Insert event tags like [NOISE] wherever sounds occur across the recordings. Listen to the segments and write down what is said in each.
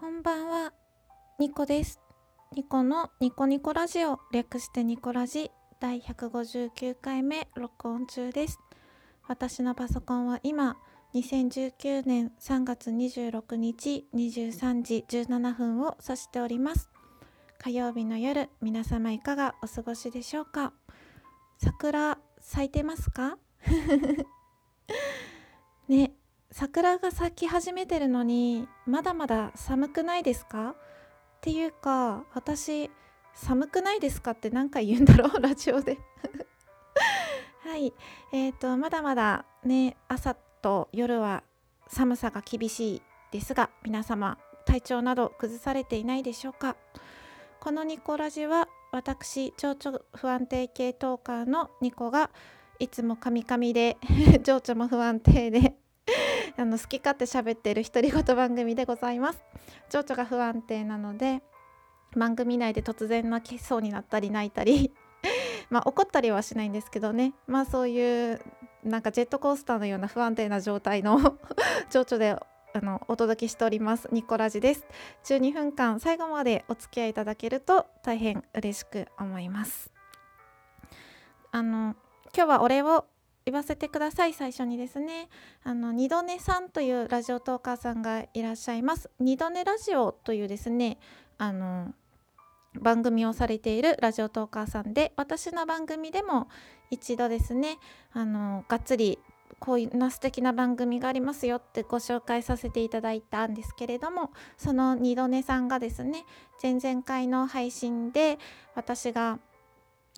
こんばんは、ニコです。ニコのニコニコラジオ、略してニコラジ第159回目録音中です。私のパソコンは今、2019年3月26日23時17分を指しております。火曜日の夜、皆様いかがお過ごしでしょうか？桜咲いてますか？[LAUGHS] ね、桜が咲き始めてるのにまだまだ寒くないですか？っていうか私寒くないですかって何回言うんだろう？[LAUGHS] ラジオで。[LAUGHS] はい。えーとまだまだね朝と夜は寒さが厳しいですが皆様体調など崩されていないでしょうか？このニコラジは私情緒不安定系トーカーのニコがいつもカミカミで [LAUGHS] 情緒も不安定であの好き勝手喋ってる独り言番組でございます。情緒が不安定なので番組内で突然泣きそうになったり泣いたり [LAUGHS] まあ怒ったりはしないんですけどね。まあそういうなんかジェットコースターのような不安定な状態の [LAUGHS] 情緒であのお届けしております。ニコラジです。12分間最後までお付き合いいただけると大変嬉しく思います。あの今日はお礼を言わせてください。最初にですね。あの二度寝さんというラジオトーカーさんがいらっしゃいます。二度寝ラジオというですねあの番組をされているラジオトーカーさんで私の番組でも一度ですねあのがっつりこういうな素敵な番組がありますよってご紹介させていただいたんですけれどもその二度寝さんがですね前々回の配信で私が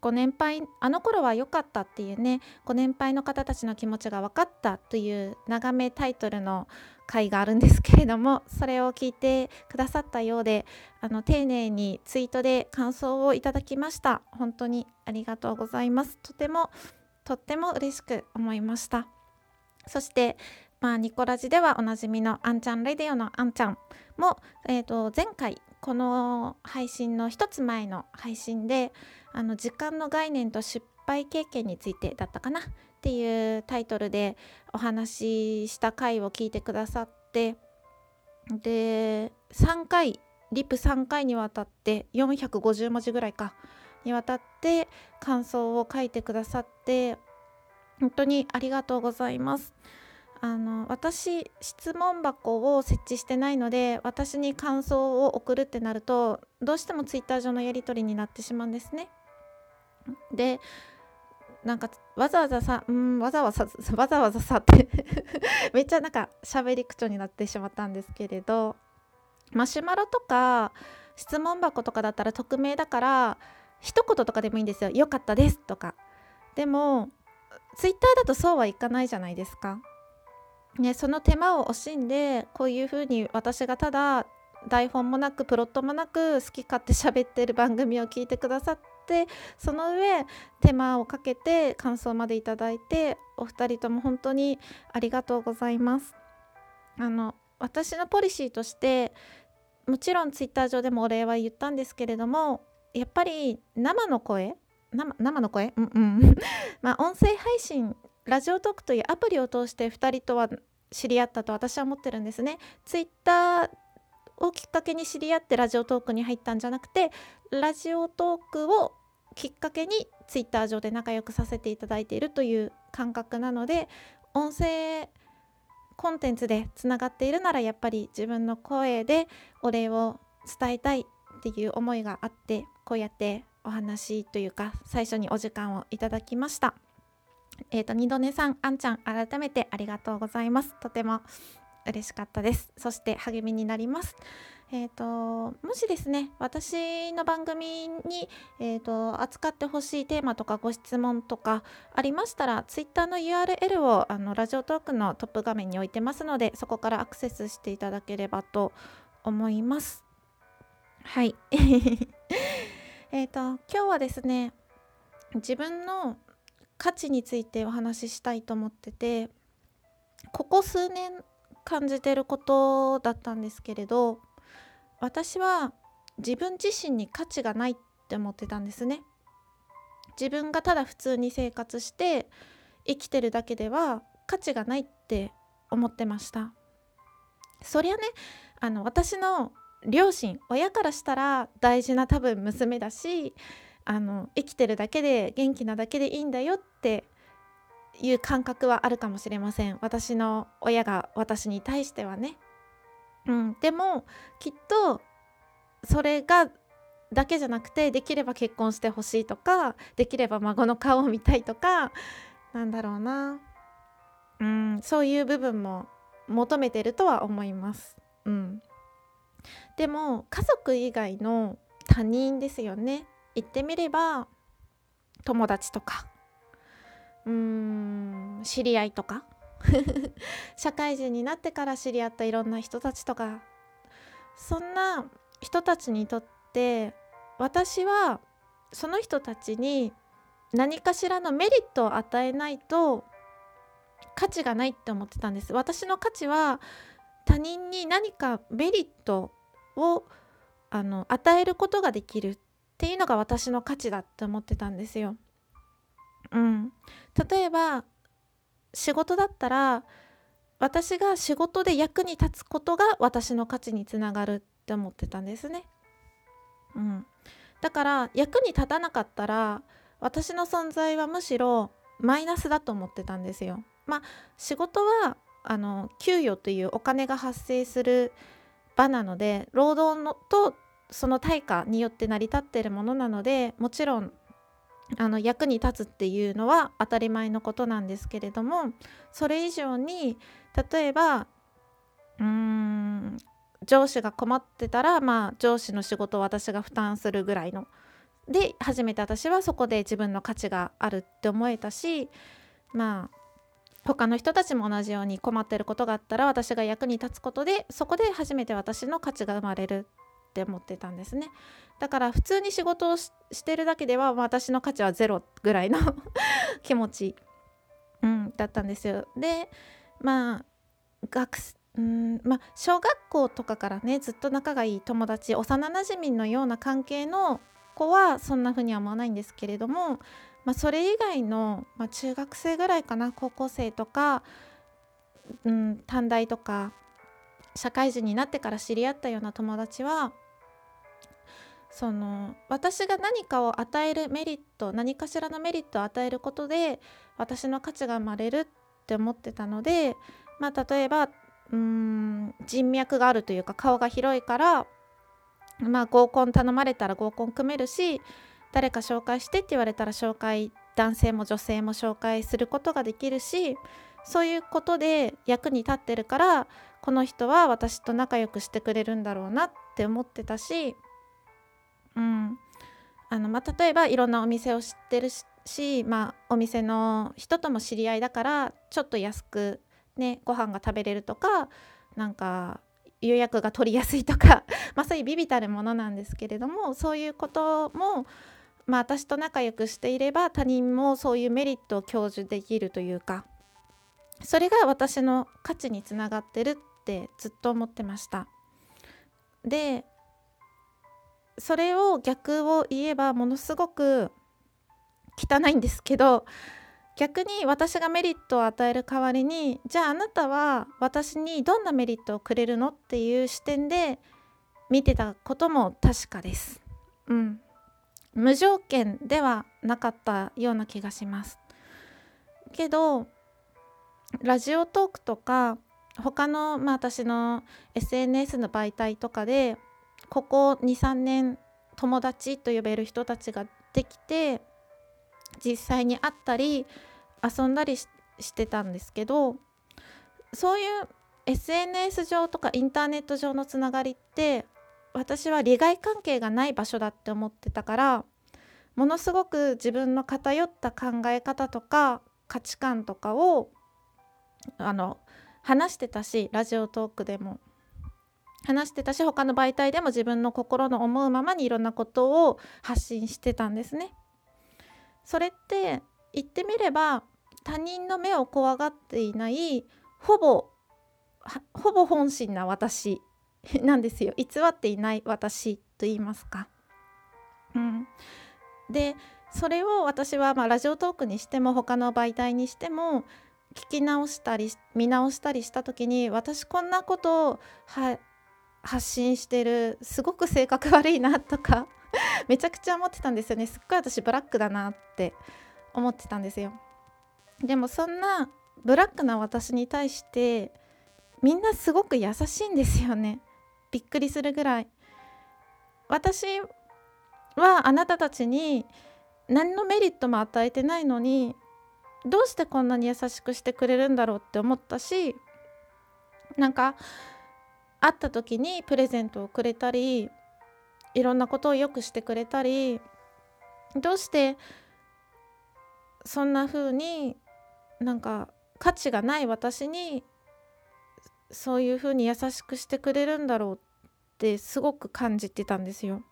ご年配あの頃は良かったっていうねご年配の方たちの気持ちが分かったという長めタイトルの回があるんですけれどもそれを聞いてくださったようであの丁寧にツイートで感想をいただきました。本当にありがとうございます。とてもとっても嬉しく思いました。そしてまあ、ニコラジではおなじみのあんちゃんレディオのあんちゃんも、えー、と前回この配信の一つ前の配信であの時間の概念と失敗経験についてだったかなっていうタイトルでお話しした回を聞いてくださってで3回リプ3回にわたって450文字ぐらいかにわたって感想を書いてくださって本当にありがとうございます。あの私質問箱を設置してないので私に感想を送るってなるとどうしてもツイッター上のやり取りになってしまうんですね。でなんかわざわざさうんわざわざ [LAUGHS] わざわざさって [LAUGHS] めっちゃなんか喋り口調になってしまったんですけれどマシュマロとか質問箱とかだったら匿名だから一言とかでもいいんですよ「よかったです」とか。でもツイッターだとそうはいかないじゃないですか。ね、その手間を惜しんでこういうふうに私がただ台本もなくプロットもなく好き勝手喋ってる番組を聞いてくださってその上手間をかけて感想までいただいてお二人とも本当にありがとうございます。あの私のポリシーとしてもちろんツイッター上でもお礼は言ったんですけれどもやっぱり生の声生の声？うんうん。[LAUGHS] まあ音声配信ラジオトークというアプリを通して2人とは知り合ったと私は思ってるんですね。ツイッターをきっかけに知り合ってラジオトークに入ったんじゃなくてラジオトークをきっかけにツイッター上で仲良くさせていただいているという感覚なので音声コンテンツでつながっているならやっぱり自分の声でお礼を伝えたいっていう思いがあってこうやってお話というか最初にお時間をいただきました。えーと、二度寝さん、あんちゃん、改めてありがとうございます。とても嬉しかったです。そして励みになります。えーと、もしですね、私の番組に、えーと、扱ってほしいテーマとかご質問とかありましたら、Twitter の URL をあのラジオトークのトップ画面に置いてますので、そこからアクセスしていただければと思います。はい。[LAUGHS] えっと、今日はですね、自分の価値についてお話ししたいと思っててここ数年感じてることだったんですけれど私は自分自身に価値がないって思ってたんですね。自分がただ普通に生活して生きてるだけでは価値がないって思ってました。そりゃねあの私の両親親からしたら大事な多分娘だしあの生きてるだけで元気なだけでいいんだよっていう感覚はあるかもしれません私の親が私に対してはね。うん、でもきっとそれがだけじゃなくてできれば結婚してほしいとかできれば孫の顔を見たいとかなんだろうなうんそういう部分も求めてるとは思います。うん、でも家族以外の他人ですよね言ってみれば友達とかうーん知り合いとか [LAUGHS] 社会人になってから知り合ったいろんな人たちとかそんな人たちにとって私はその人たちに何かしらのメリットを与えないと価値がないって思ってたんです。私の価値は他人に何かメリットをあの与えることができるっていうのが私の価値だって思ってたんですよ。うん、例えば仕事だったら私が仕事で役に立つことが私の価値につながるって思ってたんですね。うん、だから役に立たなかったら私の存在はむしろマイナスだと思ってたんですよ。まあ仕事はあの給与というお金が発生する場なので労働のとその対価によって成り立っているものなのでもちろんあの役に立つっていうのは当たり前のことなんですけれどもそれ以上に例えばうーん上司が困ってたらまあ上司の仕事を私が負担するぐらいの。で初めて私はそこで自分の価値があるって思えたしまあ他の人たちも同じように困ってることがあったら私が役に立つことでそこで初めて私の価値が生まれるって思ってたんですね。だから普通に仕事をしてるだけでは私の価値はゼロぐらいの [LAUGHS] 気持ち、うん、だったんですよ。でまあ学うんま、小学校とかからねずっと仲がいい友達幼なじみのような関係の子はそんな風には思わないんですけれどもま、それ以外の、ま、中学生ぐらいかな高校生とか、うん、短大とか社会人になってから知り合ったような友達はその私が何かを与えるメリット何かしらのメリットを与えることで私の価値が生まれるって思ってたので、まあ、例えばうん人脈があるというか顔が広いから、まあ、合コン頼まれたら合コン組めるし誰か紹介してって言われたら紹介男性も女性も紹介することができるしそういうことで役に立ってるからこの人は私と仲良くしてくれるんだろうなって思ってたし、うん。あのまあ、例えばいろんなお店を知ってるし、まあ、お店の人とも知り合いだからちょっと安くねご飯が食べれるとかなんか予約が取りやすいとか [LAUGHS] まあそういうビビたるものなんですけれどもそういうこともまあ、私と仲良くしていれば他人もそういうメリットを享受できるというかそれが私の価値につながってるってずっと思ってました。でそれを逆を言えばものすごく汚いんですけど逆に私がメリットを与える代わりにじゃああなたは私にどんなメリットをくれるのっていう視点で見てたことも確かです。うん、無条件ではなかったような気がします。けどラジオトークとか他の、まあ、私の SNS の媒体とかでここ23年友達と呼べる人たちができて実際に会ったり遊んだりしてたんですけどそういう SNS 上とかインターネット上のつながりって私は利害関係がない場所だって思ってたからものすごく自分の偏った考え方とか価値観とかをあの話してたしラジオトークでも。話してたし他の媒体でも自分の心の思うままにいろんなことを発信してたんですね。それって言ってみれば他人の目を怖がっていないほぼほぼ本心な私 [LAUGHS] なんですよ偽っていない私と言いますか。うん、でそれを私はまラジオトークにしても他の媒体にしても聞き直したり見直したりした時に私こんなことをは発信してるすごく性格悪いなとか [LAUGHS] めちゃくちゃ思ってたんですよね。すっごい私ブラックだなって思ってたんですよ。でもそんなブラックな私に対してみんなすごく優しいんですよね。びっくりするぐらい。私はあなたたちに何のメリットも与えてないのにどうしてこんなに優しくしてくれるんだろうって思ったしなんか会った時にプレゼントをくれたりいろんなことをよくしてくれたりどうしてそんな風になんか価値がない私にそういう風に優しくしてくれるんだろうってすごく感じてたんですよ。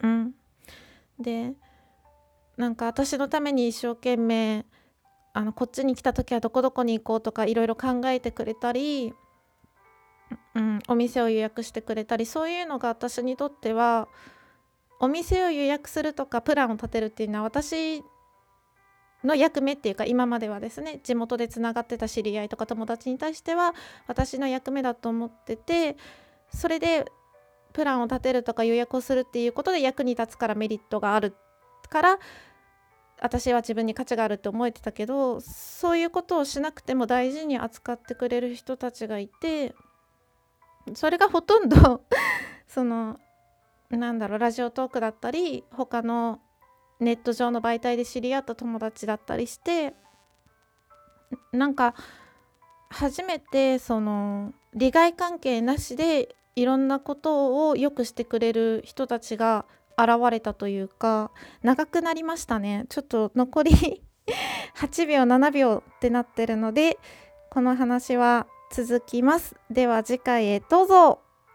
うん、でなんか私のために一生懸命あのこっちに来た時はどこどこに行こうとかいろいろ考えてくれたり、うん、お店を予約してくれたりそういうのが私にとってはお店を予約するとかプランを立てるっていうのは私の役目っていうか今まではですね地元でつながってた知り合いとか友達に対しては私の役目だと思っててそれでプランを立てるとか予約をするっていうことで役に立つからメリットがあるから私は自分に価値があるって思えてたけどそういうことをしなくても大事に扱ってくれる人たちがいてそれがほとんど [LAUGHS] そのなんだろうラジオトークだったり他のネット上の媒体で知り合った友達だったりしてなんか初めてその利害関係なしでいろんなことをよくしてくれる人たちが現れたというか長くなりましたね。ちょっと残り [LAUGHS] 8秒7秒ってなってるのでこの話は続きます。では次回へどうぞ。